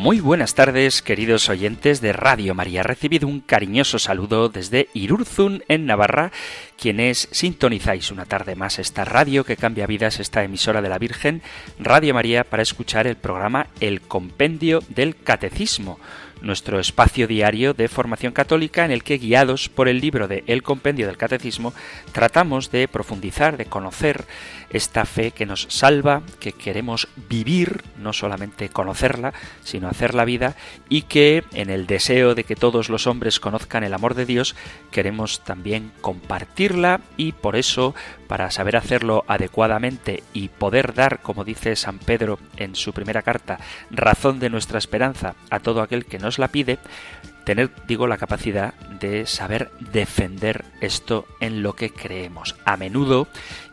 Muy buenas tardes, queridos oyentes de Radio María. Recibido un cariñoso saludo desde Irurzun, en Navarra, quienes sintonizáis una tarde más esta radio que cambia vidas, esta emisora de la Virgen, Radio María, para escuchar el programa El Compendio del Catecismo nuestro espacio diario de formación católica en el que, guiados por el libro de El Compendio del Catecismo, tratamos de profundizar, de conocer esta fe que nos salva, que queremos vivir, no solamente conocerla, sino hacer la vida, y que en el deseo de que todos los hombres conozcan el amor de Dios, queremos también compartirla y por eso, para saber hacerlo adecuadamente y poder dar, como dice San Pedro en su primera carta, razón de nuestra esperanza a todo aquel que nos la pide, tener, digo, la capacidad de saber defender esto en lo que creemos. A menudo,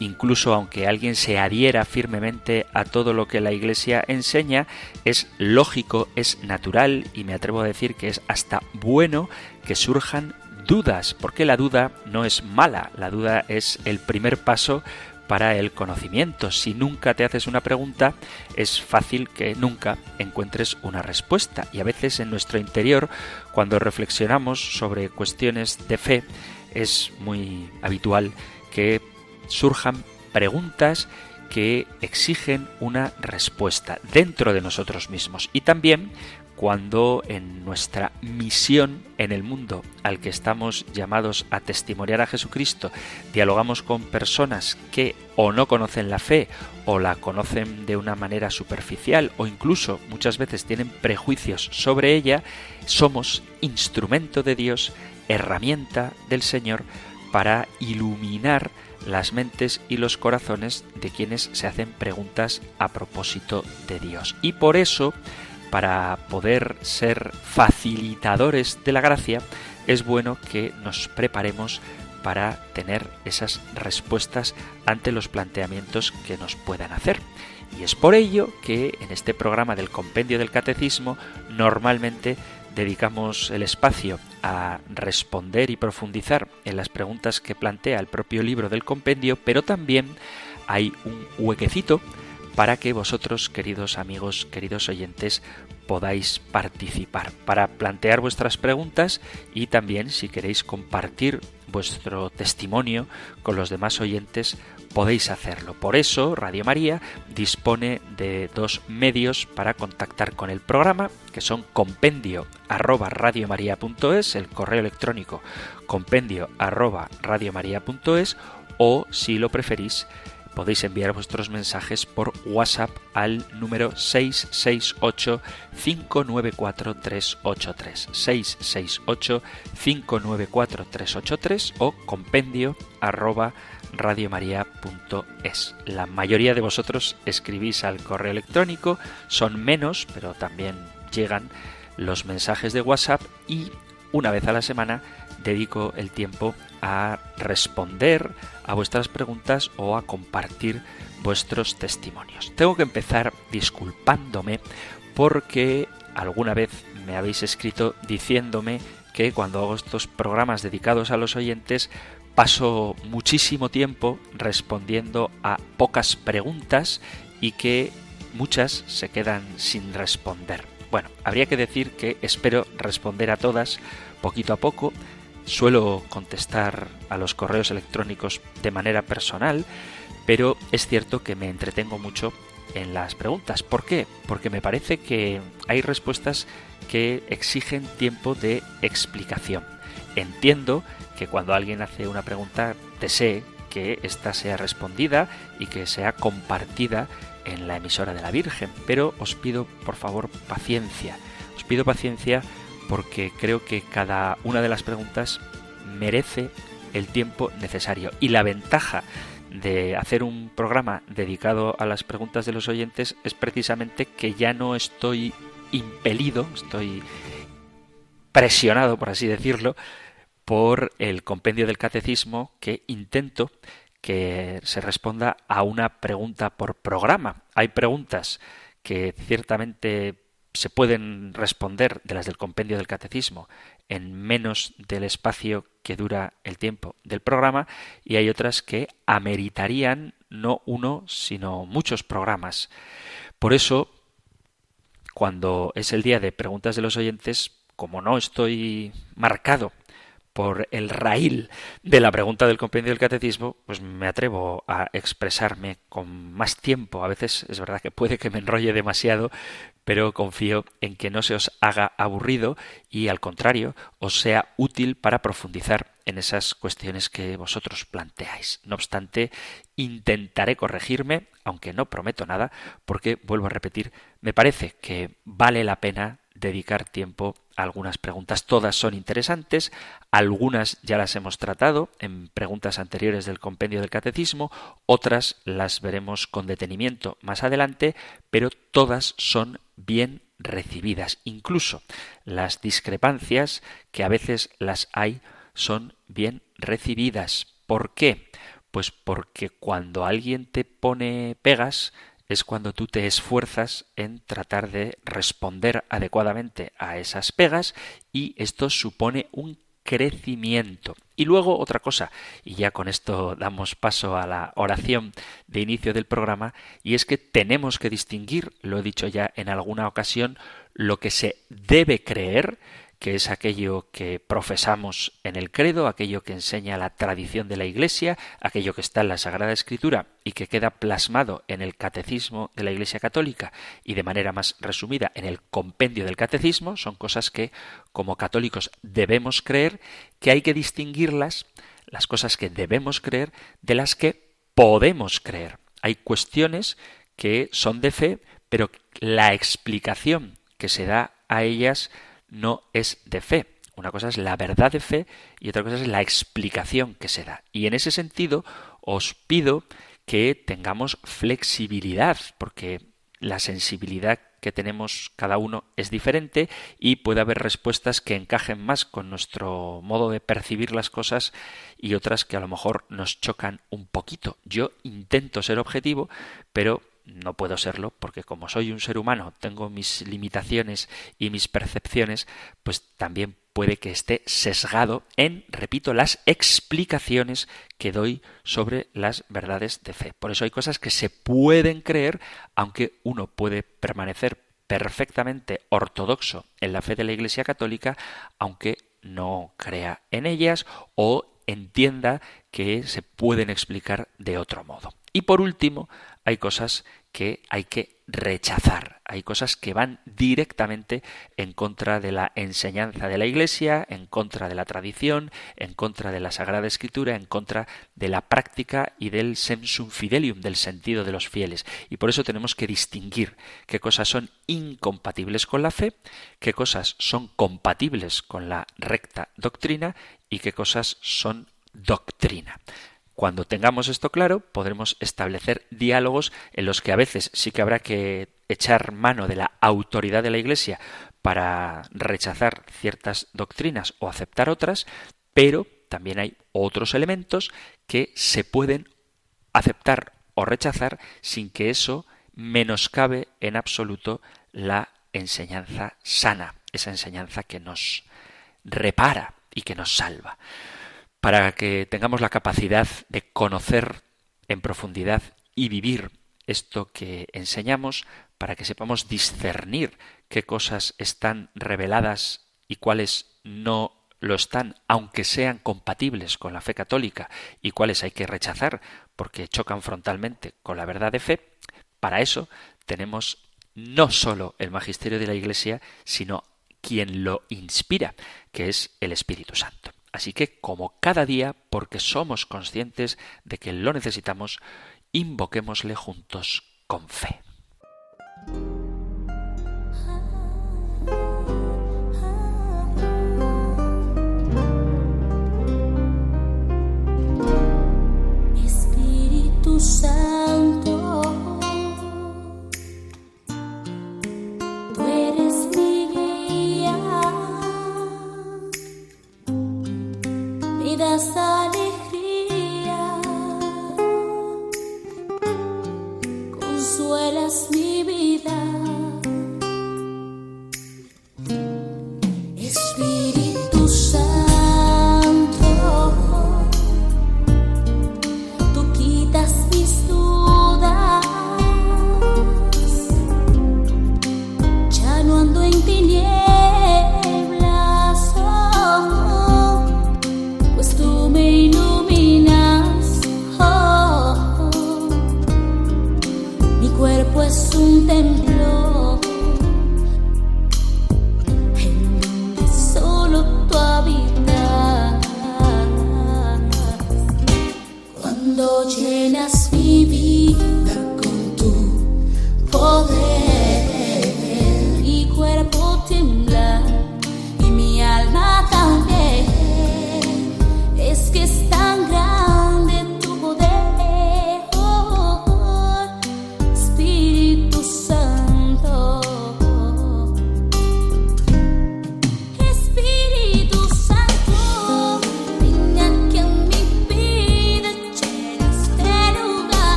incluso aunque alguien se adhiera firmemente a todo lo que la Iglesia enseña, es lógico, es natural y me atrevo a decir que es hasta bueno que surjan dudas, porque la duda no es mala, la duda es el primer paso para el conocimiento. Si nunca te haces una pregunta, es fácil que nunca encuentres una respuesta. Y a veces en nuestro interior, cuando reflexionamos sobre cuestiones de fe, es muy habitual que surjan preguntas que exigen una respuesta dentro de nosotros mismos y también cuando en nuestra misión en el mundo al que estamos llamados a testimoniar a Jesucristo, dialogamos con personas que o no conocen la fe o la conocen de una manera superficial o incluso muchas veces tienen prejuicios sobre ella, somos instrumento de Dios, herramienta del Señor para iluminar las mentes y los corazones de quienes se hacen preguntas a propósito de Dios. Y por eso para poder ser facilitadores de la gracia, es bueno que nos preparemos para tener esas respuestas ante los planteamientos que nos puedan hacer. Y es por ello que en este programa del Compendio del Catecismo normalmente dedicamos el espacio a responder y profundizar en las preguntas que plantea el propio libro del compendio, pero también hay un huequecito para que vosotros, queridos amigos, queridos oyentes, podáis participar, para plantear vuestras preguntas y también si queréis compartir vuestro testimonio con los demás oyentes, podéis hacerlo. Por eso, Radio María dispone de dos medios para contactar con el programa, que son compendio arroba radiomaria.es, el correo electrónico compendio arroba radiomaria.es, o si lo preferís, podéis enviar vuestros mensajes por WhatsApp al número 668-594-383. 668-594-383 o compendio arroba radiomaria.es. La mayoría de vosotros escribís al correo electrónico, son menos, pero también llegan los mensajes de WhatsApp y una vez a la semana dedico el tiempo a responder a vuestras preguntas o a compartir vuestros testimonios. Tengo que empezar disculpándome porque alguna vez me habéis escrito diciéndome que cuando hago estos programas dedicados a los oyentes paso muchísimo tiempo respondiendo a pocas preguntas y que muchas se quedan sin responder. Bueno, habría que decir que espero responder a todas poquito a poco, Suelo contestar a los correos electrónicos de manera personal, pero es cierto que me entretengo mucho en las preguntas. ¿Por qué? Porque me parece que hay respuestas que exigen tiempo de explicación. Entiendo que cuando alguien hace una pregunta desee que ésta sea respondida y que sea compartida en la emisora de la Virgen, pero os pido por favor paciencia. Os pido paciencia porque creo que cada una de las preguntas merece el tiempo necesario. Y la ventaja de hacer un programa dedicado a las preguntas de los oyentes es precisamente que ya no estoy impelido, estoy presionado, por así decirlo, por el compendio del catecismo que intento que se responda a una pregunta por programa. Hay preguntas que ciertamente se pueden responder de las del compendio del catecismo en menos del espacio que dura el tiempo del programa y hay otras que ameritarían no uno, sino muchos programas. Por eso, cuando es el día de preguntas de los oyentes, como no estoy marcado por el raíl de la pregunta del compendio del catecismo, pues me atrevo a expresarme con más tiempo. A veces es verdad que puede que me enrolle demasiado, pero confío en que no se os haga aburrido y al contrario os sea útil para profundizar en esas cuestiones que vosotros planteáis. No obstante, intentaré corregirme, aunque no prometo nada, porque, vuelvo a repetir, me parece que vale la pena dedicar tiempo a algunas preguntas. Todas son interesantes, algunas ya las hemos tratado en preguntas anteriores del compendio del catecismo, otras las veremos con detenimiento más adelante, pero todas son bien recibidas. Incluso las discrepancias, que a veces las hay, son bien recibidas. ¿Por qué? Pues porque cuando alguien te pone pegas, es cuando tú te esfuerzas en tratar de responder adecuadamente a esas pegas y esto supone un crecimiento. Y luego otra cosa, y ya con esto damos paso a la oración de inicio del programa, y es que tenemos que distinguir, lo he dicho ya en alguna ocasión, lo que se debe creer que es aquello que profesamos en el credo, aquello que enseña la tradición de la Iglesia, aquello que está en la Sagrada Escritura y que queda plasmado en el catecismo de la Iglesia Católica y de manera más resumida en el compendio del catecismo, son cosas que como católicos debemos creer, que hay que distinguirlas, las cosas que debemos creer, de las que podemos creer. Hay cuestiones que son de fe, pero la explicación que se da a ellas no es de fe. Una cosa es la verdad de fe y otra cosa es la explicación que se da. Y en ese sentido os pido que tengamos flexibilidad, porque la sensibilidad que tenemos cada uno es diferente y puede haber respuestas que encajen más con nuestro modo de percibir las cosas y otras que a lo mejor nos chocan un poquito. Yo intento ser objetivo, pero no puedo serlo porque como soy un ser humano, tengo mis limitaciones y mis percepciones, pues también puede que esté sesgado en, repito, las explicaciones que doy sobre las verdades de fe. Por eso hay cosas que se pueden creer, aunque uno puede permanecer perfectamente ortodoxo en la fe de la Iglesia Católica, aunque no crea en ellas o entienda que se pueden explicar de otro modo. Y por último, hay cosas que hay que rechazar. Hay cosas que van directamente en contra de la enseñanza de la Iglesia, en contra de la tradición, en contra de la Sagrada Escritura, en contra de la práctica y del sensum fidelium, del sentido de los fieles. Y por eso tenemos que distinguir qué cosas son incompatibles con la fe, qué cosas son compatibles con la recta doctrina y qué cosas son doctrina. Cuando tengamos esto claro, podremos establecer diálogos en los que a veces sí que habrá que echar mano de la autoridad de la Iglesia para rechazar ciertas doctrinas o aceptar otras, pero también hay otros elementos que se pueden aceptar o rechazar sin que eso menoscabe en absoluto la enseñanza sana, esa enseñanza que nos repara y que nos salva para que tengamos la capacidad de conocer en profundidad y vivir esto que enseñamos, para que sepamos discernir qué cosas están reveladas y cuáles no lo están, aunque sean compatibles con la fe católica, y cuáles hay que rechazar porque chocan frontalmente con la verdad de fe, para eso tenemos no sólo el magisterio de la Iglesia, sino quien lo inspira, que es el Espíritu Santo. Así que, como cada día, porque somos conscientes de que lo necesitamos, invoquémosle juntos con fe. Alegría, consuelas mi Cuando llenas mi vida con tu poder.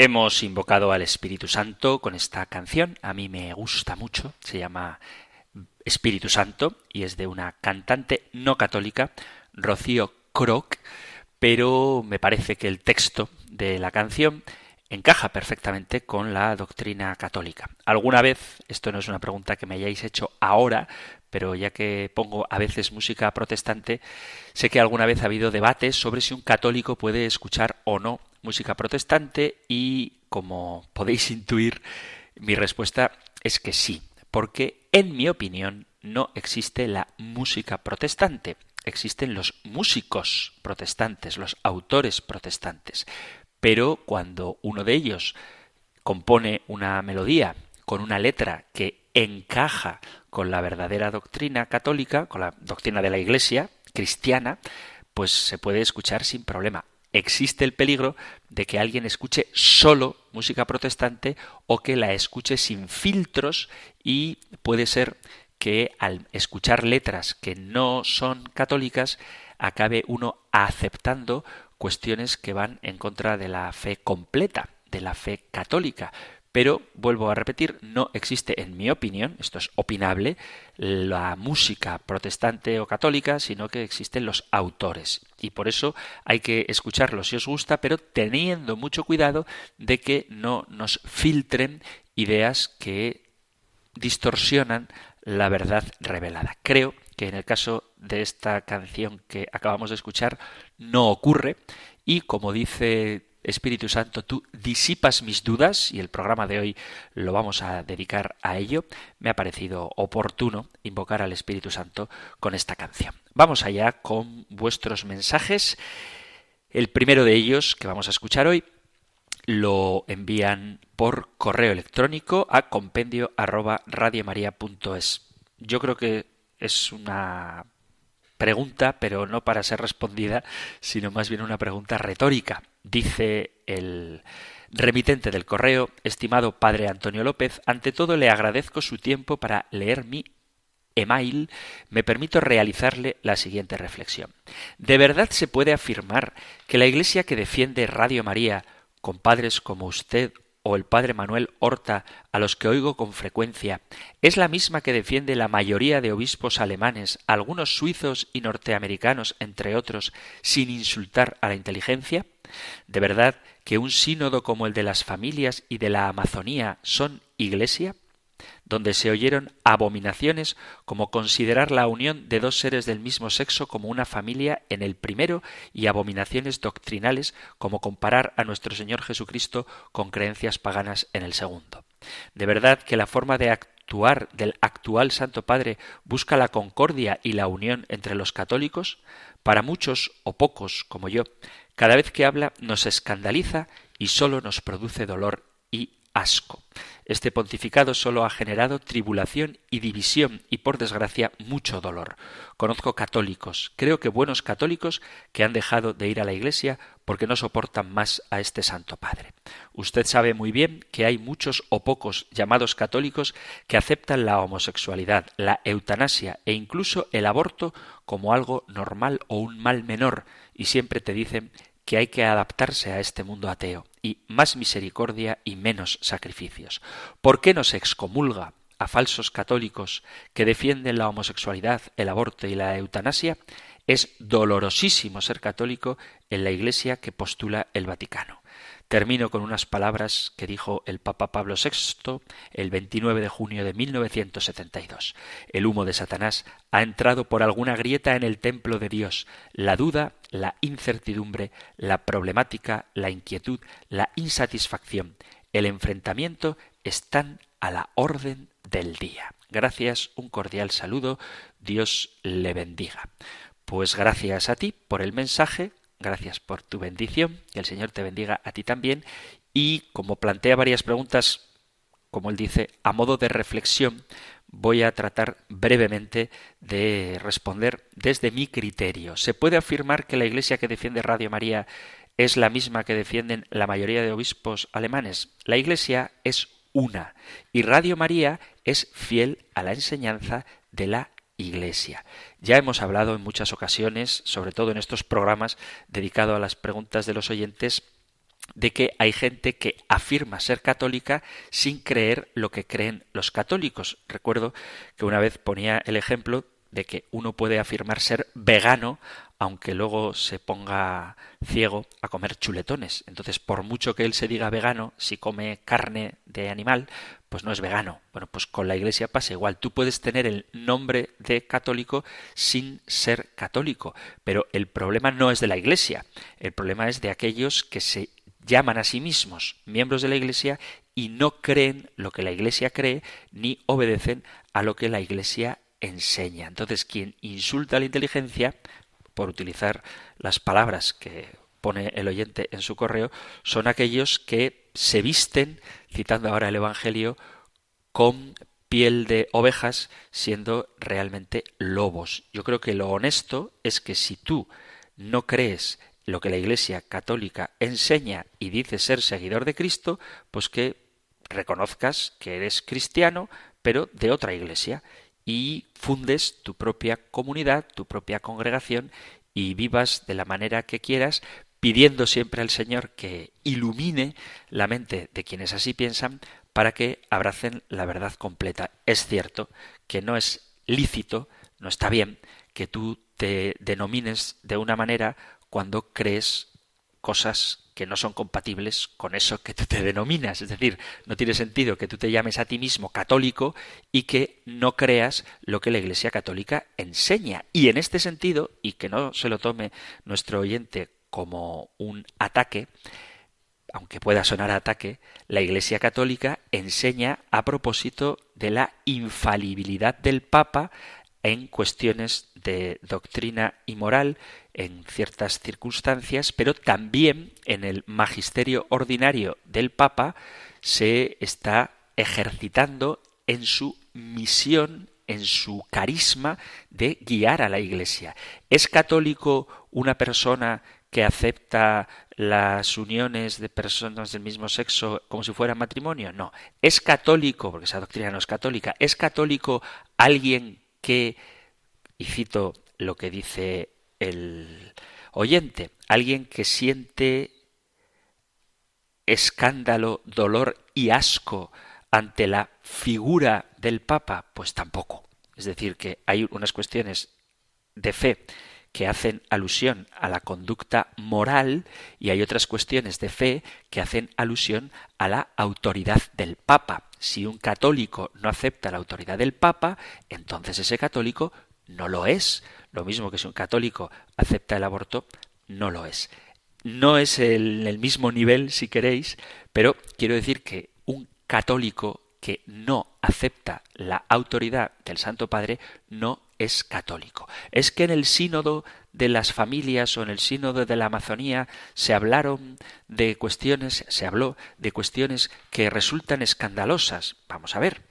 Hemos invocado al Espíritu Santo con esta canción. A mí me gusta mucho. Se llama Espíritu Santo y es de una cantante no católica, Rocío Croc, pero me parece que el texto de la canción encaja perfectamente con la doctrina católica. Alguna vez, esto no es una pregunta que me hayáis hecho ahora, pero ya que pongo a veces música protestante, sé que alguna vez ha habido debates sobre si un católico puede escuchar o no música protestante y, como podéis intuir, mi respuesta es que sí, porque en mi opinión no existe la música protestante, existen los músicos protestantes, los autores protestantes. Pero cuando uno de ellos compone una melodía con una letra que encaja con la verdadera doctrina católica, con la doctrina de la Iglesia cristiana, pues se puede escuchar sin problema existe el peligro de que alguien escuche solo música protestante o que la escuche sin filtros y puede ser que al escuchar letras que no son católicas acabe uno aceptando cuestiones que van en contra de la fe completa, de la fe católica. Pero, vuelvo a repetir, no existe, en mi opinión, esto es opinable, la música protestante o católica, sino que existen los autores. Y por eso hay que escucharlos si os gusta, pero teniendo mucho cuidado de que no nos filtren ideas que distorsionan la verdad revelada. Creo que en el caso de esta canción que acabamos de escuchar no ocurre y como dice Espíritu Santo, tú disipas mis dudas y el programa de hoy lo vamos a dedicar a ello, me ha parecido oportuno invocar al Espíritu Santo con esta canción. Vamos allá con vuestros mensajes. El primero de ellos que vamos a escuchar hoy lo envían por correo electrónico a compendio arroba Yo creo que es una pregunta, pero no para ser respondida, sino más bien una pregunta retórica. Dice el remitente del correo, estimado padre Antonio López, ante todo le agradezco su tiempo para leer mi email, me permito realizarle la siguiente reflexión. ¿De verdad se puede afirmar que la Iglesia que defiende Radio María, con padres como usted o el padre Manuel Horta, a los que oigo con frecuencia, es la misma que defiende la mayoría de obispos alemanes, algunos suizos y norteamericanos, entre otros, sin insultar a la inteligencia? ¿De verdad que un sínodo como el de las familias y de la Amazonía son iglesia? donde se oyeron abominaciones como considerar la unión de dos seres del mismo sexo como una familia en el primero y abominaciones doctrinales como comparar a nuestro Señor Jesucristo con creencias paganas en el segundo. De verdad que la forma de actuar del actual Santo Padre busca la concordia y la unión entre los católicos, para muchos o pocos como yo, cada vez que habla nos escandaliza y solo nos produce dolor asco. Este pontificado solo ha generado tribulación y división y, por desgracia, mucho dolor. Conozco católicos, creo que buenos católicos, que han dejado de ir a la Iglesia porque no soportan más a este Santo Padre. Usted sabe muy bien que hay muchos o pocos llamados católicos que aceptan la homosexualidad, la eutanasia e incluso el aborto como algo normal o un mal menor, y siempre te dicen que hay que adaptarse a este mundo ateo y más misericordia y menos sacrificios. ¿Por qué no se excomulga a falsos católicos que defienden la homosexualidad, el aborto y la eutanasia? Es dolorosísimo ser católico en la Iglesia que postula el Vaticano. Termino con unas palabras que dijo el Papa Pablo VI el 29 de junio de 1972. El humo de Satanás ha entrado por alguna grieta en el templo de Dios. La duda, la incertidumbre, la problemática, la inquietud, la insatisfacción, el enfrentamiento están a la orden del día. Gracias, un cordial saludo, Dios le bendiga. Pues gracias a ti por el mensaje, Gracias por tu bendición, que el Señor te bendiga a ti también. Y como plantea varias preguntas, como él dice, a modo de reflexión, voy a tratar brevemente de responder desde mi criterio. ¿Se puede afirmar que la Iglesia que defiende Radio María es la misma que defienden la mayoría de obispos alemanes? La Iglesia es una y Radio María es fiel a la enseñanza de la Iglesia. Ya hemos hablado en muchas ocasiones, sobre todo en estos programas dedicados a las preguntas de los oyentes, de que hay gente que afirma ser católica sin creer lo que creen los católicos. Recuerdo que una vez ponía el ejemplo de que uno puede afirmar ser vegano aunque luego se ponga ciego a comer chuletones. Entonces, por mucho que él se diga vegano, si come carne de animal, pues no es vegano. Bueno, pues con la Iglesia pasa igual. Tú puedes tener el nombre de católico sin ser católico, pero el problema no es de la Iglesia. El problema es de aquellos que se llaman a sí mismos miembros de la Iglesia y no creen lo que la Iglesia cree ni obedecen a lo que la Iglesia enseña. Entonces, quien insulta a la inteligencia, por utilizar las palabras que pone el oyente en su correo, son aquellos que se visten, citando ahora el Evangelio, con piel de ovejas, siendo realmente lobos. Yo creo que lo honesto es que si tú no crees lo que la Iglesia católica enseña y dice ser seguidor de Cristo, pues que reconozcas que eres cristiano, pero de otra Iglesia, y fundes tu propia comunidad, tu propia congregación y vivas de la manera que quieras, pidiendo siempre al Señor que ilumine la mente de quienes así piensan para que abracen la verdad completa. Es cierto que no es lícito, no está bien que tú te denomines de una manera cuando crees cosas que no son compatibles con eso que tú te denominas. Es decir, no tiene sentido que tú te llames a ti mismo católico y que no creas lo que la Iglesia católica enseña. Y en este sentido, y que no se lo tome nuestro oyente como un ataque, aunque pueda sonar ataque, la Iglesia católica enseña a propósito de la infalibilidad del Papa en cuestiones de doctrina y moral en ciertas circunstancias, pero también en el magisterio ordinario del Papa se está ejercitando en su misión, en su carisma de guiar a la Iglesia. ¿Es católico una persona que acepta las uniones de personas del mismo sexo como si fuera matrimonio? No. ¿Es católico, porque esa doctrina no es católica, es católico alguien que, y cito lo que dice el oyente, alguien que siente escándalo, dolor y asco ante la figura del Papa, pues tampoco. Es decir, que hay unas cuestiones de fe que hacen alusión a la conducta moral y hay otras cuestiones de fe que hacen alusión a la autoridad del Papa. Si un católico no acepta la autoridad del Papa, entonces ese católico no lo es. Lo mismo que si un católico acepta el aborto, no lo es. No es el, el mismo nivel, si queréis, pero quiero decir que un católico que no acepta la autoridad del Santo Padre no es católico. Es que en el sínodo de las familias o en el sínodo de la Amazonía se hablaron de cuestiones, se habló de cuestiones que resultan escandalosas. Vamos a ver,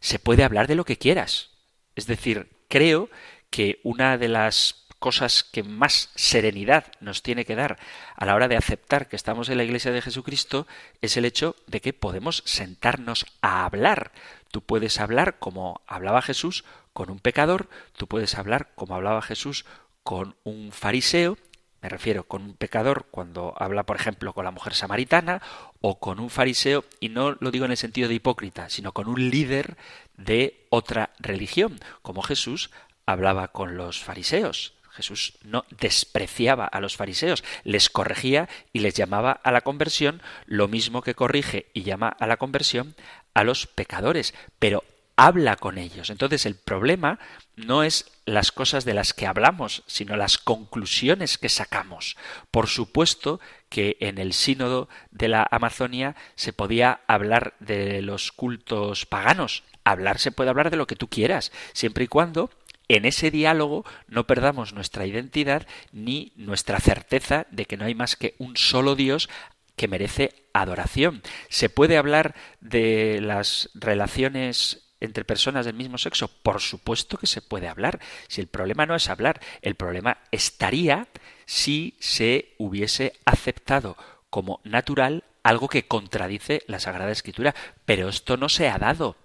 se puede hablar de lo que quieras. Es decir, creo que una de las cosas que más serenidad nos tiene que dar a la hora de aceptar que estamos en la Iglesia de Jesucristo es el hecho de que podemos sentarnos a hablar. Tú puedes hablar como hablaba Jesús con un pecador, tú puedes hablar como hablaba Jesús con un fariseo, me refiero con un pecador cuando habla, por ejemplo, con la mujer samaritana o con un fariseo, y no lo digo en el sentido de hipócrita, sino con un líder de otra religión, como Jesús hablaba con los fariseos. Jesús no despreciaba a los fariseos, les corregía y les llamaba a la conversión, lo mismo que corrige y llama a la conversión a los pecadores, pero habla con ellos. Entonces el problema no es las cosas de las que hablamos, sino las conclusiones que sacamos. Por supuesto que en el sínodo de la Amazonia se podía hablar de los cultos paganos. Hablar se puede hablar de lo que tú quieras, siempre y cuando en ese diálogo no perdamos nuestra identidad ni nuestra certeza de que no hay más que un solo Dios que merece adoración. Se puede hablar de las relaciones entre personas del mismo sexo? Por supuesto que se puede hablar. Si el problema no es hablar, el problema estaría si se hubiese aceptado como natural algo que contradice la Sagrada Escritura. Pero esto no se ha dado.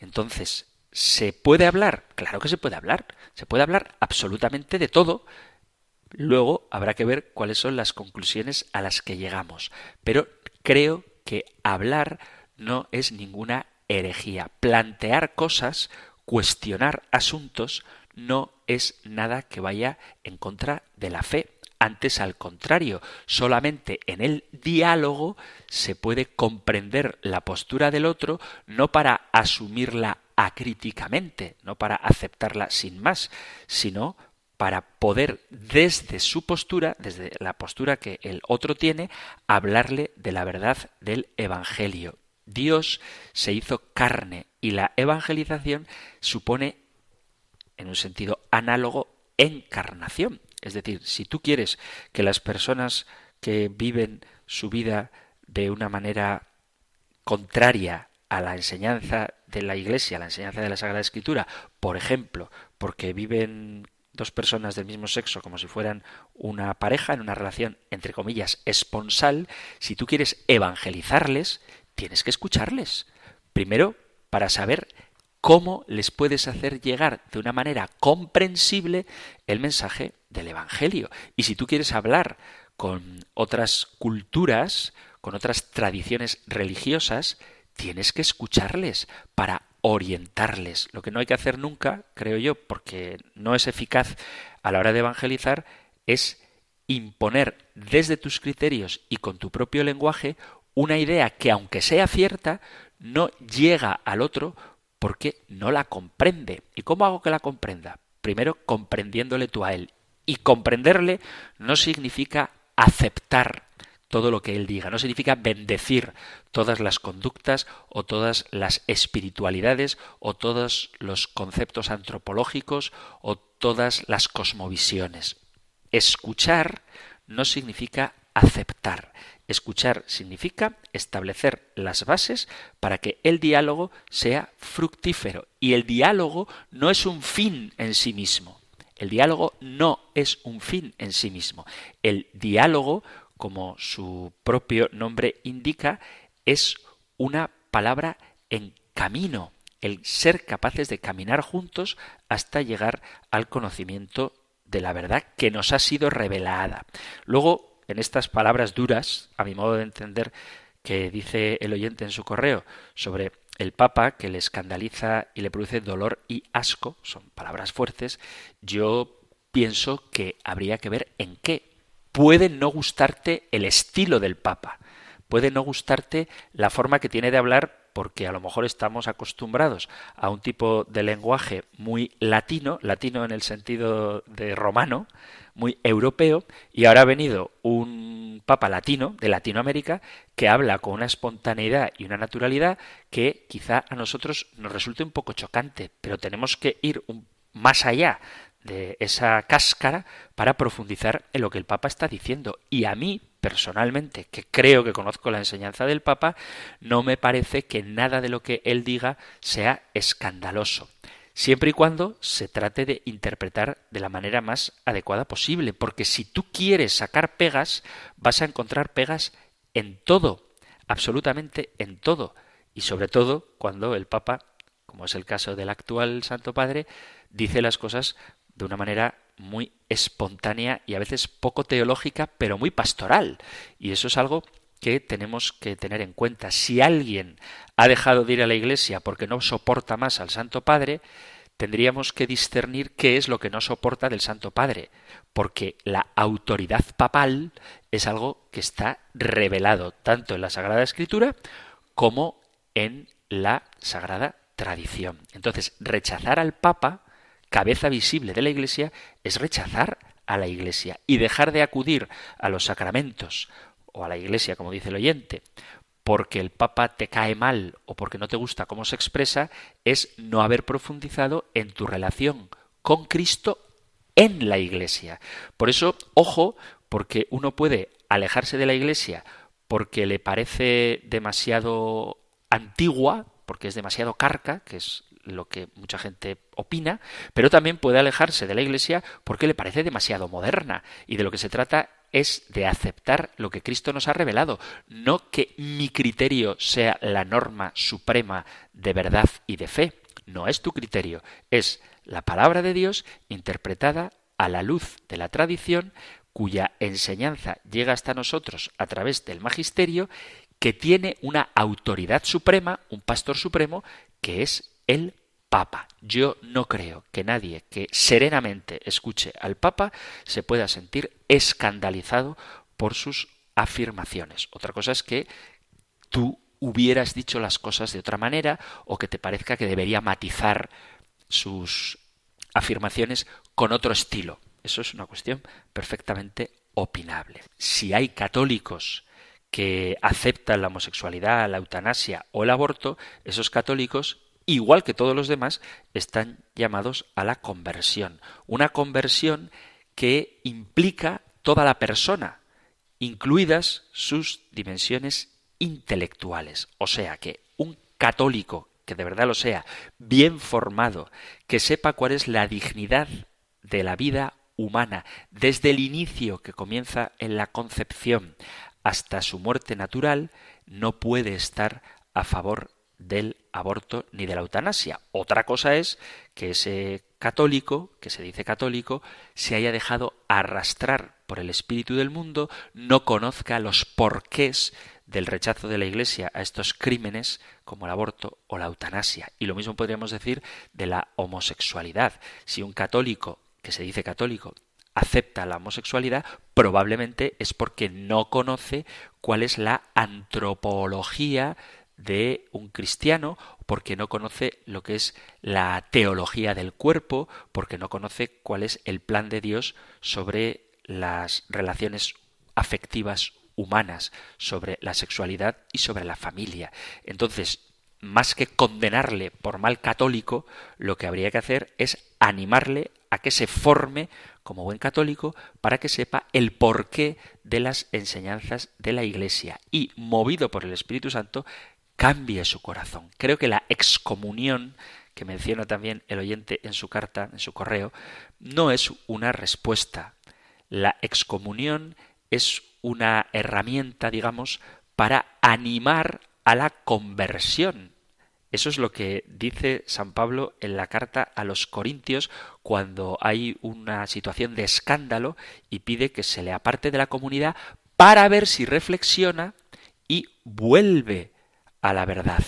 Entonces, ¿Se puede hablar? Claro que se puede hablar. Se puede hablar absolutamente de todo. Luego habrá que ver cuáles son las conclusiones a las que llegamos. Pero creo que hablar no es ninguna herejía. Plantear cosas, cuestionar asuntos, no es nada que vaya en contra de la fe. Antes, al contrario, solamente en el diálogo se puede comprender la postura del otro, no para asumirla acríticamente, no para aceptarla sin más, sino para poder desde su postura, desde la postura que el otro tiene, hablarle de la verdad del Evangelio. Dios se hizo carne y la evangelización supone, en un sentido análogo, encarnación. Es decir, si tú quieres que las personas que viven su vida de una manera contraria a la enseñanza de la Iglesia, a la enseñanza de la Sagrada Escritura, por ejemplo, porque viven dos personas del mismo sexo como si fueran una pareja en una relación entre comillas esponsal, si tú quieres evangelizarles, tienes que escucharles. Primero, para saber cómo les puedes hacer llegar de una manera comprensible el mensaje del Evangelio. Y si tú quieres hablar con otras culturas, con otras tradiciones religiosas, tienes que escucharles para orientarles. Lo que no hay que hacer nunca, creo yo, porque no es eficaz a la hora de evangelizar, es imponer desde tus criterios y con tu propio lenguaje una idea que, aunque sea cierta, no llega al otro porque no la comprende. ¿Y cómo hago que la comprenda? Primero comprendiéndole tú a él. Y comprenderle no significa aceptar todo lo que él diga. No significa bendecir todas las conductas o todas las espiritualidades o todos los conceptos antropológicos o todas las cosmovisiones. Escuchar no significa aceptar. Escuchar significa establecer las bases para que el diálogo sea fructífero. Y el diálogo no es un fin en sí mismo. El diálogo no es un fin en sí mismo. El diálogo como su propio nombre indica, es una palabra en camino, el ser capaces de caminar juntos hasta llegar al conocimiento de la verdad que nos ha sido revelada. Luego, en estas palabras duras, a mi modo de entender, que dice el oyente en su correo sobre el Papa que le escandaliza y le produce dolor y asco, son palabras fuertes, yo pienso que habría que ver en qué. Puede no gustarte el estilo del Papa, puede no gustarte la forma que tiene de hablar porque a lo mejor estamos acostumbrados a un tipo de lenguaje muy latino, latino en el sentido de romano, muy europeo, y ahora ha venido un papa latino de Latinoamérica que habla con una espontaneidad y una naturalidad que quizá a nosotros nos resulte un poco chocante, pero tenemos que ir más allá de esa cáscara para profundizar en lo que el Papa está diciendo. Y a mí, personalmente, que creo que conozco la enseñanza del Papa, no me parece que nada de lo que él diga sea escandaloso siempre y cuando se trate de interpretar de la manera más adecuada posible, porque si tú quieres sacar pegas, vas a encontrar pegas en todo, absolutamente en todo, y sobre todo cuando el Papa, como es el caso del actual Santo Padre, dice las cosas de una manera muy espontánea y a veces poco teológica, pero muy pastoral. Y eso es algo que tenemos que tener en cuenta. Si alguien ha dejado de ir a la iglesia porque no soporta más al Santo Padre, tendríamos que discernir qué es lo que no soporta del Santo Padre, porque la autoridad papal es algo que está revelado tanto en la Sagrada Escritura como en la Sagrada Tradición. Entonces, rechazar al Papa cabeza visible de la Iglesia, es rechazar a la Iglesia y dejar de acudir a los sacramentos o a la Iglesia, como dice el oyente, porque el Papa te cae mal o porque no te gusta cómo se expresa, es no haber profundizado en tu relación con Cristo en la Iglesia. Por eso, ojo, porque uno puede alejarse de la Iglesia porque le parece demasiado antigua, porque es demasiado carca, que es lo que mucha gente opina, pero también puede alejarse de la Iglesia porque le parece demasiado moderna. Y de lo que se trata es de aceptar lo que Cristo nos ha revelado, no que mi criterio sea la norma suprema de verdad y de fe. No es tu criterio, es la palabra de Dios interpretada a la luz de la tradición cuya enseñanza llega hasta nosotros a través del magisterio, que tiene una autoridad suprema, un pastor supremo, que es el Papa. Yo no creo que nadie que serenamente escuche al Papa se pueda sentir escandalizado por sus afirmaciones. Otra cosa es que tú hubieras dicho las cosas de otra manera o que te parezca que debería matizar sus afirmaciones con otro estilo. Eso es una cuestión perfectamente opinable. Si hay católicos que aceptan la homosexualidad, la eutanasia o el aborto, esos católicos igual que todos los demás, están llamados a la conversión. Una conversión que implica toda la persona, incluidas sus dimensiones intelectuales. O sea que un católico, que de verdad lo sea, bien formado, que sepa cuál es la dignidad de la vida humana, desde el inicio que comienza en la concepción hasta su muerte natural, no puede estar a favor del aborto ni de la eutanasia. Otra cosa es que ese católico, que se dice católico, se haya dejado arrastrar por el espíritu del mundo, no conozca los porqués del rechazo de la Iglesia a estos crímenes como el aborto o la eutanasia. Y lo mismo podríamos decir de la homosexualidad. Si un católico, que se dice católico, acepta la homosexualidad, probablemente es porque no conoce cuál es la antropología de un cristiano porque no conoce lo que es la teología del cuerpo, porque no conoce cuál es el plan de Dios sobre las relaciones afectivas humanas, sobre la sexualidad y sobre la familia. Entonces, más que condenarle por mal católico, lo que habría que hacer es animarle a que se forme como buen católico para que sepa el porqué de las enseñanzas de la Iglesia y, movido por el Espíritu Santo, cambie su corazón. Creo que la excomunión que menciona también el oyente en su carta, en su correo, no es una respuesta. La excomunión es una herramienta, digamos, para animar a la conversión. Eso es lo que dice San Pablo en la carta a los Corintios cuando hay una situación de escándalo y pide que se le aparte de la comunidad para ver si reflexiona y vuelve a la verdad.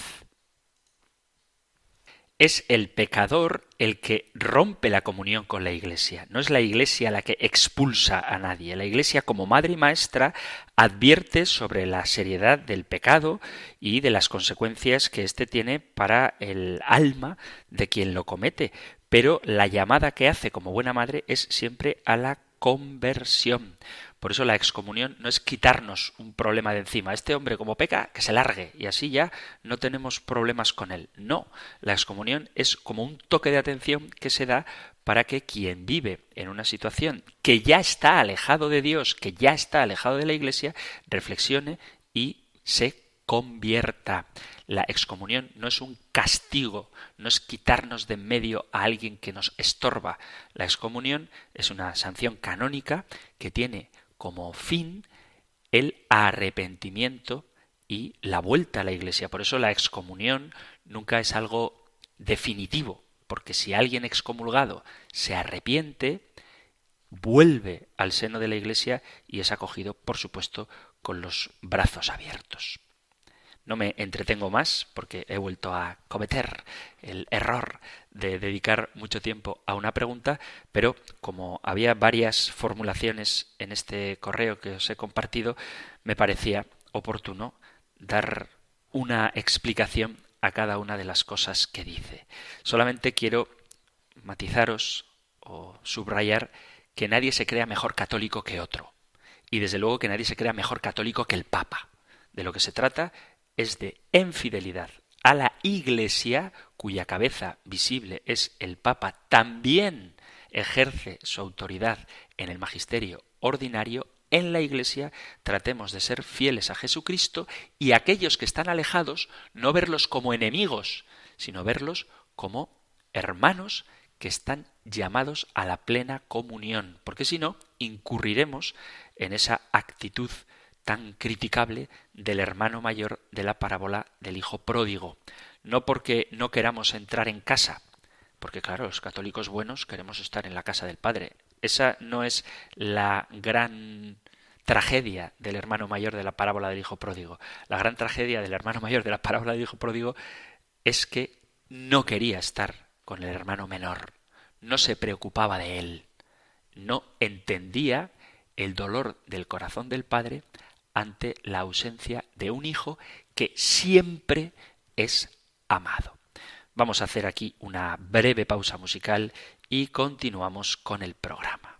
es el pecador el que rompe la comunión con la Iglesia. No es la Iglesia la que expulsa a nadie. La Iglesia como madre y maestra advierte sobre la seriedad del pecado y de las consecuencias que éste tiene para el alma de quien lo comete. Pero la llamada que hace como buena madre es siempre a la conversión. Por eso la excomunión no es quitarnos un problema de encima. Este hombre como peca, que se largue y así ya no tenemos problemas con él. No, la excomunión es como un toque de atención que se da para que quien vive en una situación que ya está alejado de Dios, que ya está alejado de la Iglesia, reflexione y se convierta. La excomunión no es un castigo, no es quitarnos de en medio a alguien que nos estorba. La excomunión es una sanción canónica que tiene como fin el arrepentimiento y la vuelta a la iglesia. Por eso la excomunión nunca es algo definitivo, porque si alguien excomulgado se arrepiente, vuelve al seno de la iglesia y es acogido, por supuesto, con los brazos abiertos. No me entretengo más porque he vuelto a cometer el error de dedicar mucho tiempo a una pregunta, pero como había varias formulaciones en este correo que os he compartido, me parecía oportuno dar una explicación a cada una de las cosas que dice. Solamente quiero matizaros o subrayar que nadie se crea mejor católico que otro. Y desde luego que nadie se crea mejor católico que el Papa. De lo que se trata es de infidelidad a la Iglesia, cuya cabeza visible es el Papa, también ejerce su autoridad en el magisterio ordinario, en la Iglesia tratemos de ser fieles a Jesucristo y aquellos que están alejados no verlos como enemigos, sino verlos como hermanos que están llamados a la plena comunión, porque si no, incurriremos en esa actitud tan criticable del hermano mayor de la parábola del hijo pródigo. No porque no queramos entrar en casa, porque claro, los católicos buenos queremos estar en la casa del Padre. Esa no es la gran tragedia del hermano mayor de la parábola del hijo pródigo. La gran tragedia del hermano mayor de la parábola del hijo pródigo es que no quería estar con el hermano menor, no se preocupaba de él, no entendía el dolor del corazón del Padre ante la ausencia de un hijo que siempre es amado. Vamos a hacer aquí una breve pausa musical y continuamos con el programa.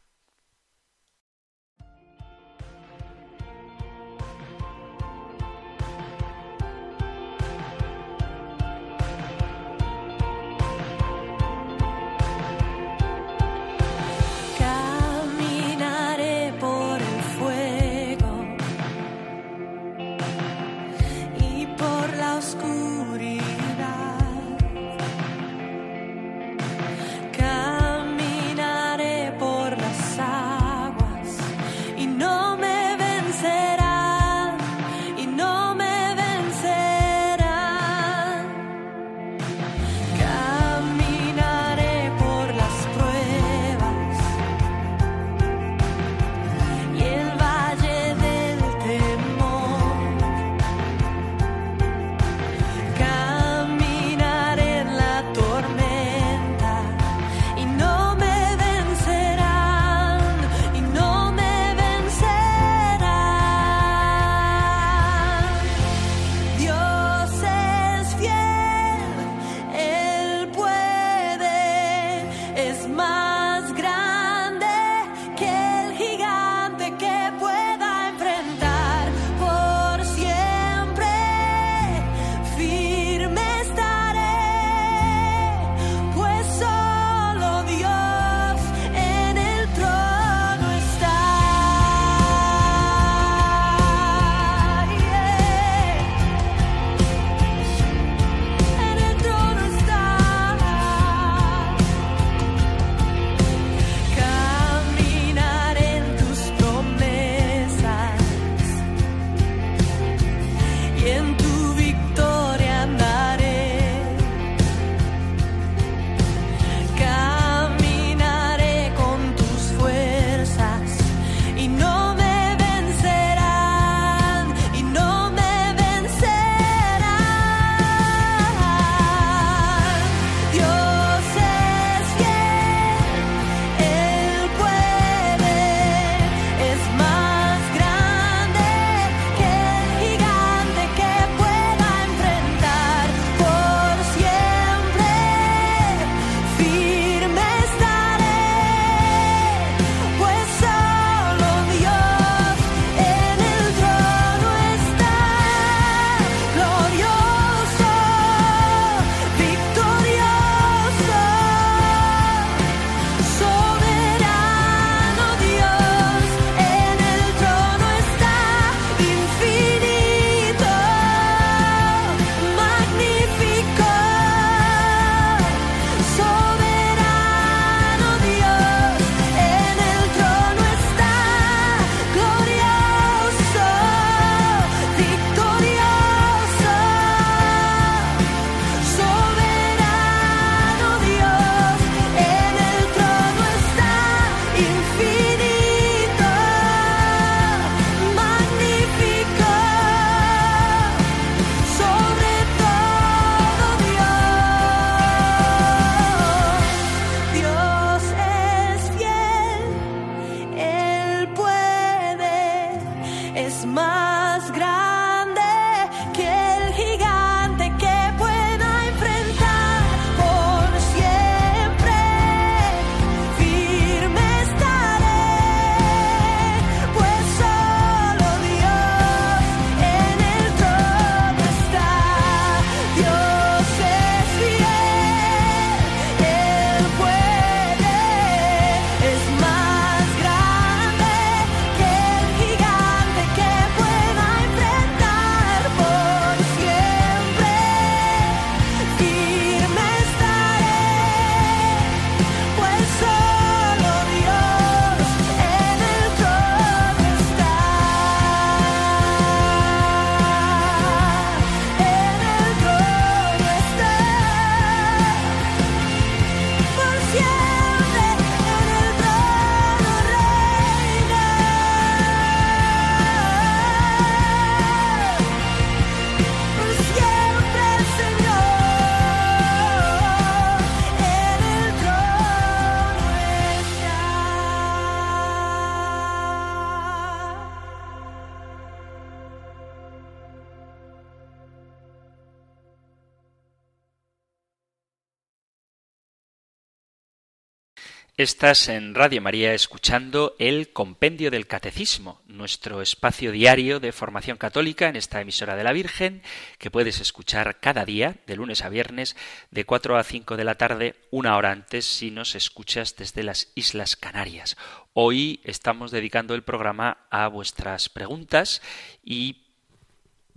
Estás en Radio María escuchando el Compendio del Catecismo, nuestro espacio diario de formación católica en esta emisora de la Virgen, que puedes escuchar cada día, de lunes a viernes, de 4 a 5 de la tarde, una hora antes si nos escuchas desde las Islas Canarias. Hoy estamos dedicando el programa a vuestras preguntas y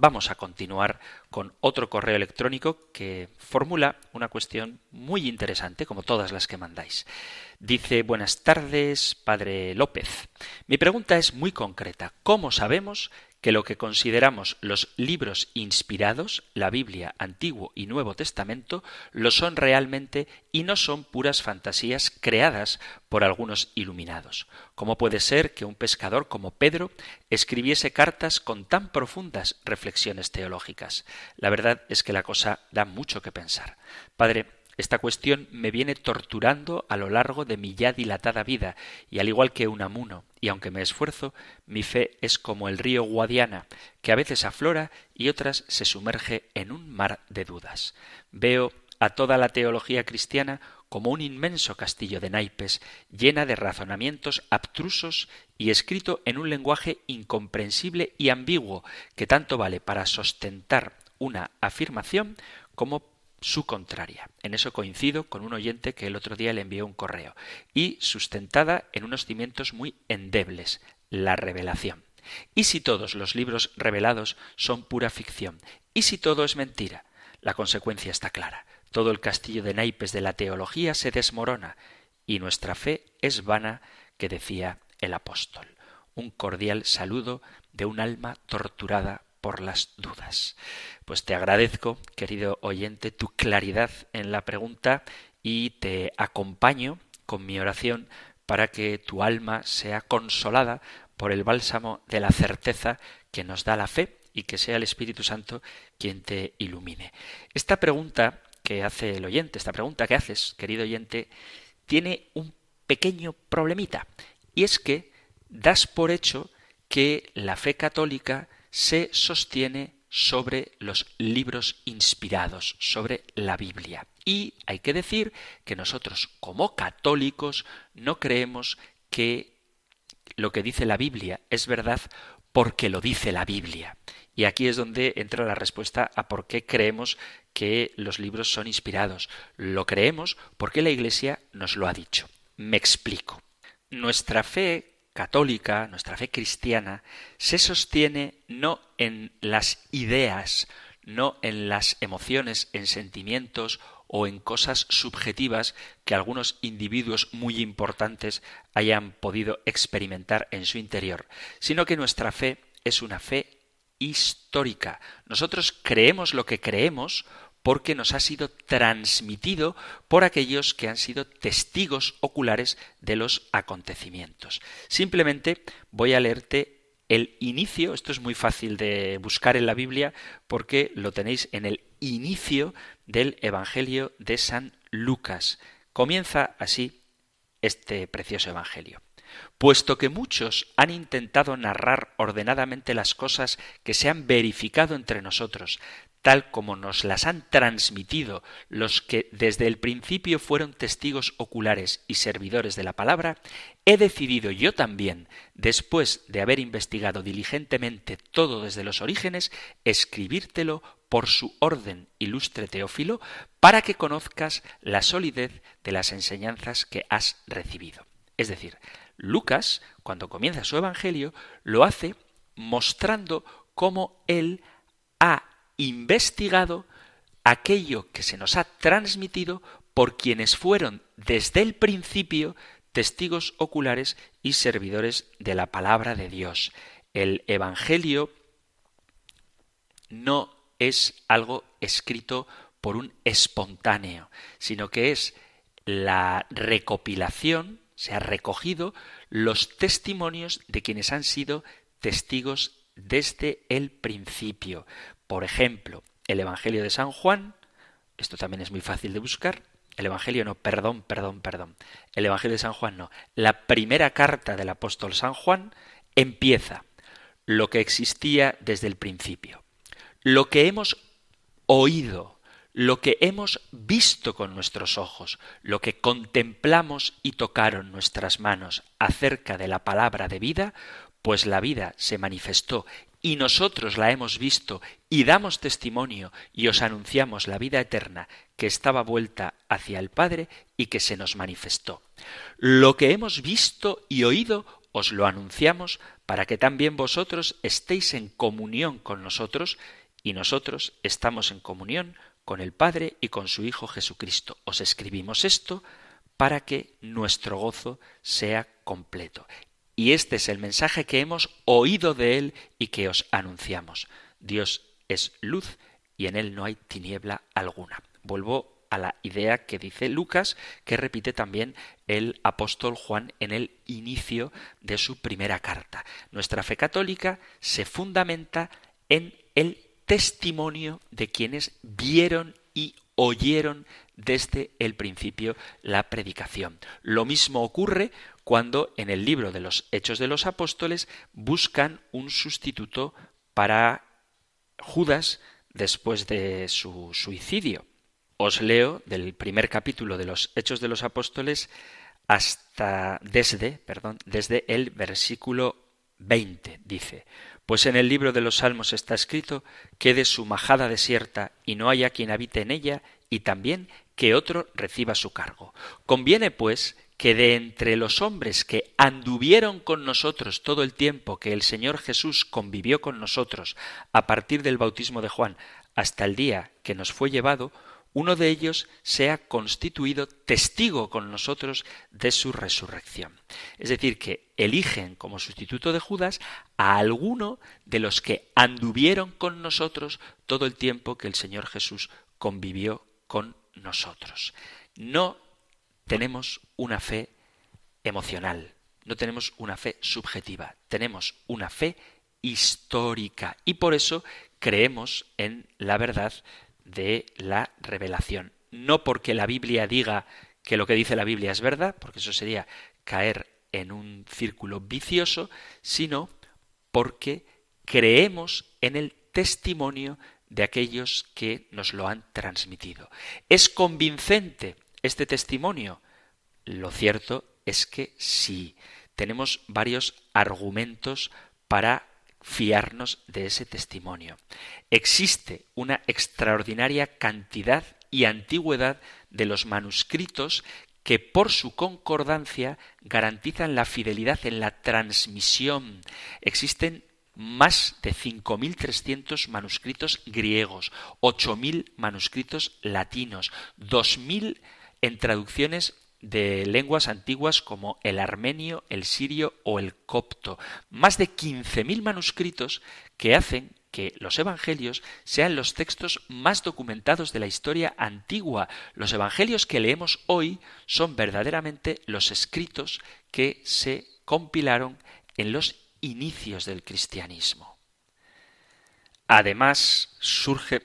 Vamos a continuar con otro correo electrónico que formula una cuestión muy interesante, como todas las que mandáis. Dice, buenas tardes, padre López. Mi pregunta es muy concreta. ¿Cómo sabemos que lo que consideramos los libros inspirados, la Biblia, Antiguo y Nuevo Testamento, lo son realmente y no son puras fantasías creadas por algunos iluminados. ¿Cómo puede ser que un pescador como Pedro escribiese cartas con tan profundas reflexiones teológicas? La verdad es que la cosa da mucho que pensar. Padre, esta cuestión me viene torturando a lo largo de mi ya dilatada vida, y al igual que un amuno, y aunque me esfuerzo, mi fe es como el río Guadiana, que a veces aflora y otras se sumerge en un mar de dudas. Veo a toda la teología cristiana como un inmenso castillo de naipes, llena de razonamientos abstrusos y escrito en un lenguaje incomprensible y ambiguo, que tanto vale para sustentar una afirmación como su contraria. En eso coincido con un oyente que el otro día le envió un correo. Y sustentada en unos cimientos muy endebles, la revelación. ¿Y si todos los libros revelados son pura ficción? ¿Y si todo es mentira? La consecuencia está clara. Todo el castillo de naipes de la teología se desmorona y nuestra fe es vana, que decía el apóstol. Un cordial saludo de un alma torturada por las dudas. Pues te agradezco, querido oyente, tu claridad en la pregunta y te acompaño con mi oración para que tu alma sea consolada por el bálsamo de la certeza que nos da la fe y que sea el Espíritu Santo quien te ilumine. Esta pregunta que hace el oyente, esta pregunta que haces, querido oyente, tiene un pequeño problemita y es que das por hecho que la fe católica se sostiene sobre los libros inspirados, sobre la Biblia. Y hay que decir que nosotros, como católicos, no creemos que lo que dice la Biblia es verdad porque lo dice la Biblia. Y aquí es donde entra la respuesta a por qué creemos que los libros son inspirados. Lo creemos porque la Iglesia nos lo ha dicho. Me explico. Nuestra fe católica, nuestra fe cristiana, se sostiene no en las ideas, no en las emociones, en sentimientos o en cosas subjetivas que algunos individuos muy importantes hayan podido experimentar en su interior, sino que nuestra fe es una fe histórica. Nosotros creemos lo que creemos porque nos ha sido transmitido por aquellos que han sido testigos oculares de los acontecimientos. Simplemente voy a leerte el inicio, esto es muy fácil de buscar en la Biblia porque lo tenéis en el inicio del Evangelio de San Lucas. Comienza así este precioso Evangelio. Puesto que muchos han intentado narrar ordenadamente las cosas que se han verificado entre nosotros, tal como nos las han transmitido los que desde el principio fueron testigos oculares y servidores de la palabra, he decidido yo también, después de haber investigado diligentemente todo desde los orígenes, escribírtelo por su orden, ilustre Teófilo, para que conozcas la solidez de las enseñanzas que has recibido. Es decir, Lucas, cuando comienza su Evangelio, lo hace mostrando cómo él ha investigado aquello que se nos ha transmitido por quienes fueron desde el principio testigos oculares y servidores de la palabra de Dios. El Evangelio no es algo escrito por un espontáneo, sino que es la recopilación, se ha recogido los testimonios de quienes han sido testigos desde el principio. Por ejemplo, el Evangelio de San Juan, esto también es muy fácil de buscar, el Evangelio no, perdón, perdón, perdón. El Evangelio de San Juan no. La primera carta del apóstol San Juan empieza lo que existía desde el principio. Lo que hemos oído, lo que hemos visto con nuestros ojos, lo que contemplamos y tocaron nuestras manos acerca de la palabra de vida, pues la vida se manifestó y nosotros la hemos visto y damos testimonio y os anunciamos la vida eterna que estaba vuelta hacia el Padre y que se nos manifestó. Lo que hemos visto y oído os lo anunciamos para que también vosotros estéis en comunión con nosotros y nosotros estamos en comunión con el Padre y con su Hijo Jesucristo. Os escribimos esto para que nuestro gozo sea completo. Y este es el mensaje que hemos oído de Él y que os anunciamos. Dios es luz y en Él no hay tiniebla alguna. Vuelvo a la idea que dice Lucas, que repite también el apóstol Juan en el inicio de su primera carta. Nuestra fe católica se fundamenta en el testimonio de quienes vieron y oyeron desde el principio la predicación. Lo mismo ocurre cuando en el libro de los Hechos de los Apóstoles buscan un sustituto para Judas después de su suicidio. Os leo del primer capítulo de los Hechos de los Apóstoles hasta desde, perdón, desde el versículo 20 dice, pues en el libro de los Salmos está escrito, quede su majada desierta y no haya quien habite en ella, y también que otro reciba su cargo. Conviene, pues, que de entre los hombres que anduvieron con nosotros todo el tiempo que el Señor Jesús convivió con nosotros a partir del bautismo de Juan hasta el día que nos fue llevado, uno de ellos sea constituido testigo con nosotros de su resurrección. Es decir, que eligen como sustituto de Judas a alguno de los que anduvieron con nosotros todo el tiempo que el Señor Jesús convivió con nosotros. No tenemos una fe emocional, no tenemos una fe subjetiva, tenemos una fe histórica y por eso creemos en la verdad de la revelación. No porque la Biblia diga que lo que dice la Biblia es verdad, porque eso sería caer en un círculo vicioso, sino porque creemos en el testimonio de aquellos que nos lo han transmitido. ¿Es convincente este testimonio? Lo cierto es que sí. Tenemos varios argumentos para fiarnos de ese testimonio. Existe una extraordinaria cantidad y antigüedad de los manuscritos que por su concordancia garantizan la fidelidad en la transmisión. Existen más de 5.300 manuscritos griegos, 8.000 manuscritos latinos, 2.000 en traducciones de lenguas antiguas como el armenio, el sirio o el copto. Más de 15.000 manuscritos que hacen que los evangelios sean los textos más documentados de la historia antigua. Los evangelios que leemos hoy son verdaderamente los escritos que se compilaron en los inicios del cristianismo. Además, surge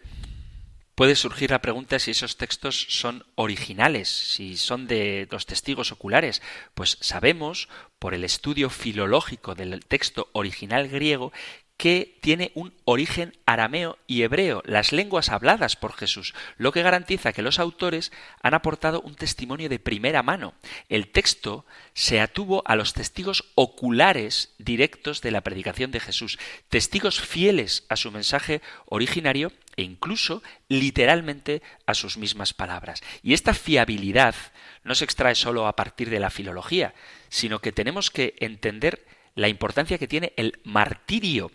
puede surgir la pregunta si esos textos son originales, si son de los testigos oculares. Pues sabemos, por el estudio filológico del texto original griego, que tiene un origen arameo y hebreo, las lenguas habladas por Jesús, lo que garantiza que los autores han aportado un testimonio de primera mano. El texto se atuvo a los testigos oculares directos de la predicación de Jesús, testigos fieles a su mensaje originario e incluso literalmente a sus mismas palabras. Y esta fiabilidad no se extrae solo a partir de la filología, sino que tenemos que entender la importancia que tiene el martirio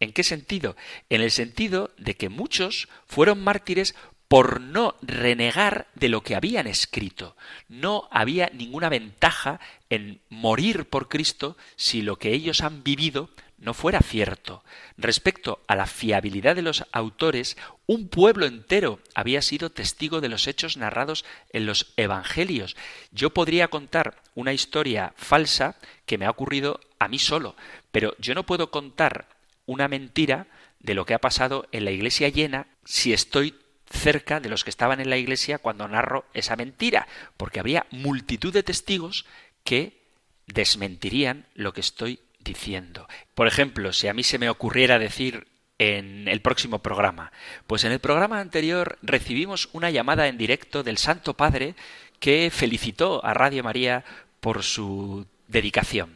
¿En qué sentido? En el sentido de que muchos fueron mártires por no renegar de lo que habían escrito. No había ninguna ventaja en morir por Cristo si lo que ellos han vivido no fuera cierto. Respecto a la fiabilidad de los autores, un pueblo entero había sido testigo de los hechos narrados en los Evangelios. Yo podría contar una historia falsa que me ha ocurrido a mí solo, pero yo no puedo contar una mentira de lo que ha pasado en la iglesia llena si estoy cerca de los que estaban en la iglesia cuando narro esa mentira, porque habría multitud de testigos que desmentirían lo que estoy diciendo. Por ejemplo, si a mí se me ocurriera decir en el próximo programa? Pues en el programa anterior recibimos una llamada en directo del Santo Padre que felicitó a Radio María por su dedicación.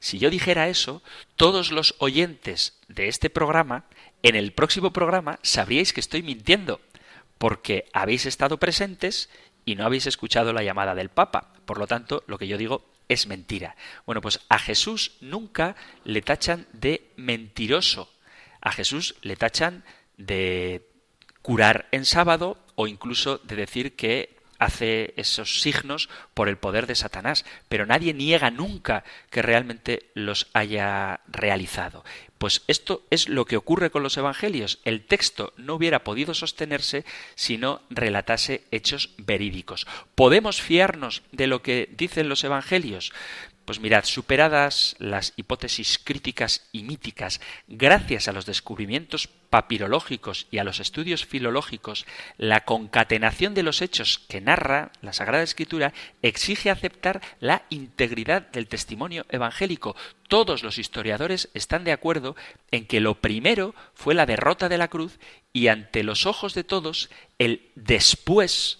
Si yo dijera eso, todos los oyentes de este programa, en el próximo programa, sabríais que estoy mintiendo, porque habéis estado presentes y no habéis escuchado la llamada del Papa. Por lo tanto, lo que yo digo es mentira. Bueno, pues a Jesús nunca le tachan de mentiroso. A Jesús le tachan de curar en sábado o incluso de decir que hace esos signos por el poder de Satanás, pero nadie niega nunca que realmente los haya realizado. Pues esto es lo que ocurre con los evangelios. El texto no hubiera podido sostenerse si no relatase hechos verídicos. ¿Podemos fiarnos de lo que dicen los evangelios? Pues mirad, superadas las hipótesis críticas y míticas, gracias a los descubrimientos papirológicos y a los estudios filológicos, la concatenación de los hechos que narra la Sagrada Escritura exige aceptar la integridad del testimonio evangélico. Todos los historiadores están de acuerdo en que lo primero fue la derrota de la cruz y ante los ojos de todos el después,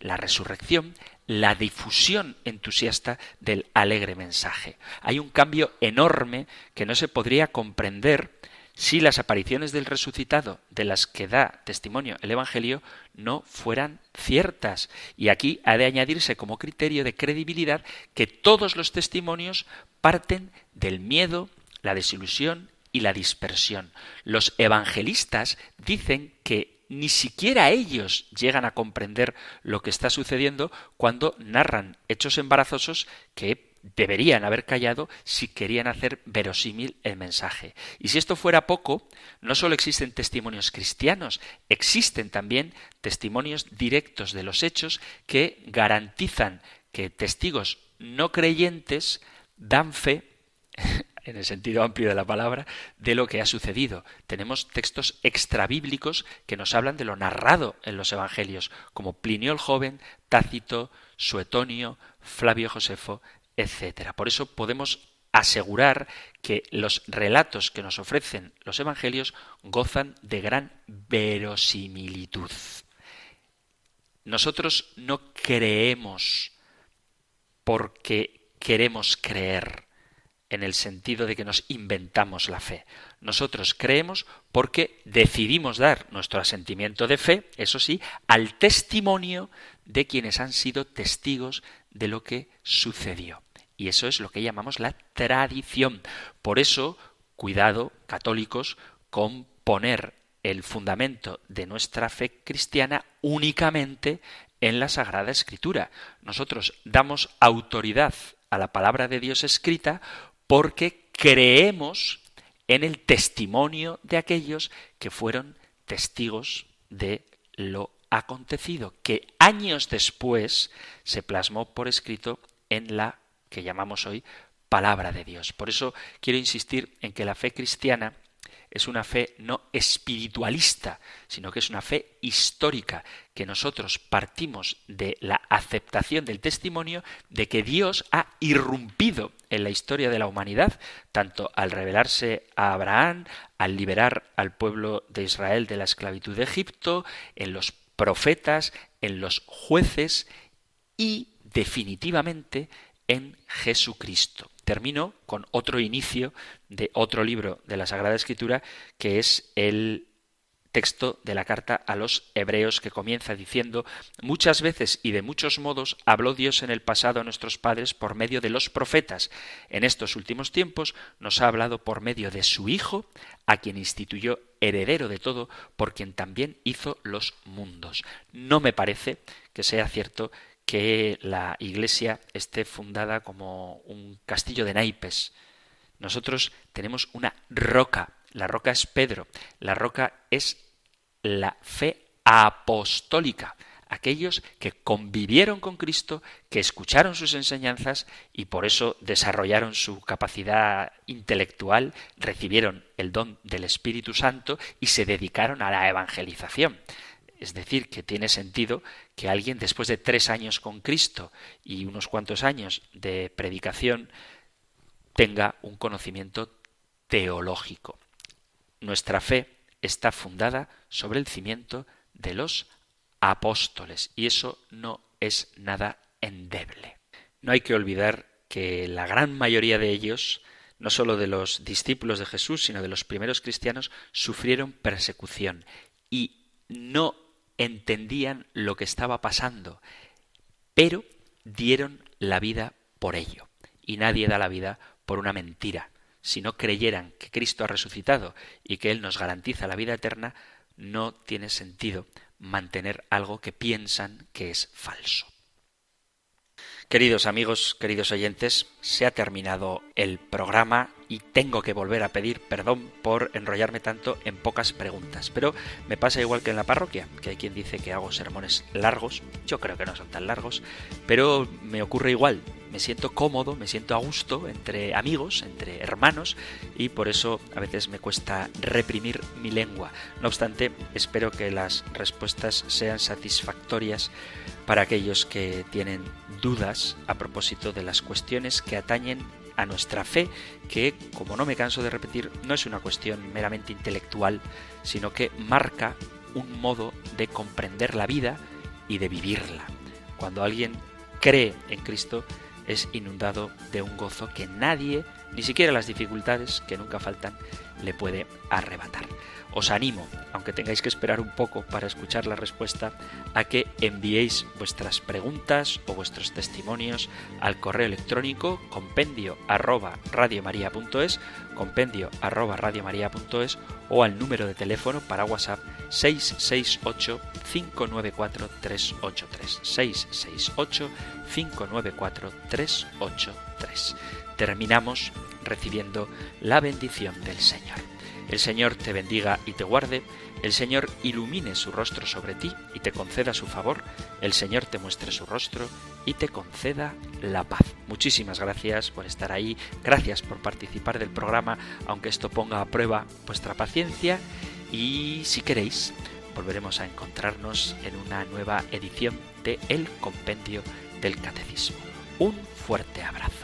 la resurrección, la difusión entusiasta del alegre mensaje. Hay un cambio enorme que no se podría comprender si las apariciones del resucitado de las que da testimonio el Evangelio no fueran ciertas. Y aquí ha de añadirse como criterio de credibilidad que todos los testimonios parten del miedo, la desilusión y la dispersión. Los evangelistas dicen que ni siquiera ellos llegan a comprender lo que está sucediendo cuando narran hechos embarazosos que deberían haber callado si querían hacer verosímil el mensaje. Y si esto fuera poco, no solo existen testimonios cristianos, existen también testimonios directos de los hechos que garantizan que testigos no creyentes dan fe en el sentido amplio de la palabra, de lo que ha sucedido. Tenemos textos extrabíblicos que nos hablan de lo narrado en los evangelios, como Plinio el joven, Tácito, Suetonio, Flavio Josefo, etc. Por eso podemos asegurar que los relatos que nos ofrecen los evangelios gozan de gran verosimilitud. Nosotros no creemos porque queremos creer en el sentido de que nos inventamos la fe. Nosotros creemos porque decidimos dar nuestro asentimiento de fe, eso sí, al testimonio de quienes han sido testigos de lo que sucedió. Y eso es lo que llamamos la tradición. Por eso, cuidado, católicos, con poner el fundamento de nuestra fe cristiana únicamente en la Sagrada Escritura. Nosotros damos autoridad a la palabra de Dios escrita porque creemos en el testimonio de aquellos que fueron testigos de lo acontecido, que años después se plasmó por escrito en la que llamamos hoy palabra de Dios. Por eso quiero insistir en que la fe cristiana es una fe no espiritualista, sino que es una fe histórica, que nosotros partimos de la aceptación del testimonio de que Dios ha irrumpido en la historia de la humanidad, tanto al revelarse a Abraham, al liberar al pueblo de Israel de la esclavitud de Egipto, en los profetas, en los jueces y definitivamente en Jesucristo. Termino con otro inicio de otro libro de la Sagrada Escritura, que es el texto de la carta a los hebreos que comienza diciendo muchas veces y de muchos modos habló Dios en el pasado a nuestros padres por medio de los profetas. En estos últimos tiempos nos ha hablado por medio de su Hijo, a quien instituyó heredero de todo, por quien también hizo los mundos. No me parece que sea cierto que la Iglesia esté fundada como un castillo de naipes. Nosotros tenemos una roca. La roca es Pedro. La roca es la fe apostólica. Aquellos que convivieron con Cristo, que escucharon sus enseñanzas y por eso desarrollaron su capacidad intelectual, recibieron el don del Espíritu Santo y se dedicaron a la evangelización. Es decir, que tiene sentido que alguien después de tres años con Cristo y unos cuantos años de predicación tenga un conocimiento teológico. Nuestra fe está fundada sobre el cimiento de los apóstoles y eso no es nada endeble. No hay que olvidar que la gran mayoría de ellos, no sólo de los discípulos de Jesús, sino de los primeros cristianos, sufrieron persecución y no entendían lo que estaba pasando, pero dieron la vida por ello. Y nadie da la vida por una mentira. Si no creyeran que Cristo ha resucitado y que Él nos garantiza la vida eterna, no tiene sentido mantener algo que piensan que es falso. Queridos amigos, queridos oyentes, se ha terminado el programa y tengo que volver a pedir perdón por enrollarme tanto en pocas preguntas. Pero me pasa igual que en la parroquia, que hay quien dice que hago sermones largos, yo creo que no son tan largos, pero me ocurre igual, me siento cómodo, me siento a gusto entre amigos, entre hermanos, y por eso a veces me cuesta reprimir mi lengua. No obstante, espero que las respuestas sean satisfactorias para aquellos que tienen dudas a propósito de las cuestiones que atañen a nuestra fe, que, como no me canso de repetir, no es una cuestión meramente intelectual, sino que marca un modo de comprender la vida y de vivirla. Cuando alguien cree en Cristo, es inundado de un gozo que nadie, ni siquiera las dificultades que nunca faltan, le puede arrebatar os animo, aunque tengáis que esperar un poco para escuchar la respuesta, a que enviéis vuestras preguntas o vuestros testimonios al correo electrónico compendio arroba radiomaria.es, compendio arroba radiomaria.es o al número de teléfono para WhatsApp 668 594 383 668 594 383. Terminamos recibiendo la bendición del Señor. El Señor te bendiga y te guarde, el Señor ilumine su rostro sobre ti y te conceda su favor, el Señor te muestre su rostro y te conceda la paz. Muchísimas gracias por estar ahí, gracias por participar del programa, aunque esto ponga a prueba vuestra paciencia y si queréis, volveremos a encontrarnos en una nueva edición de El Compendio del Catecismo. Un fuerte abrazo.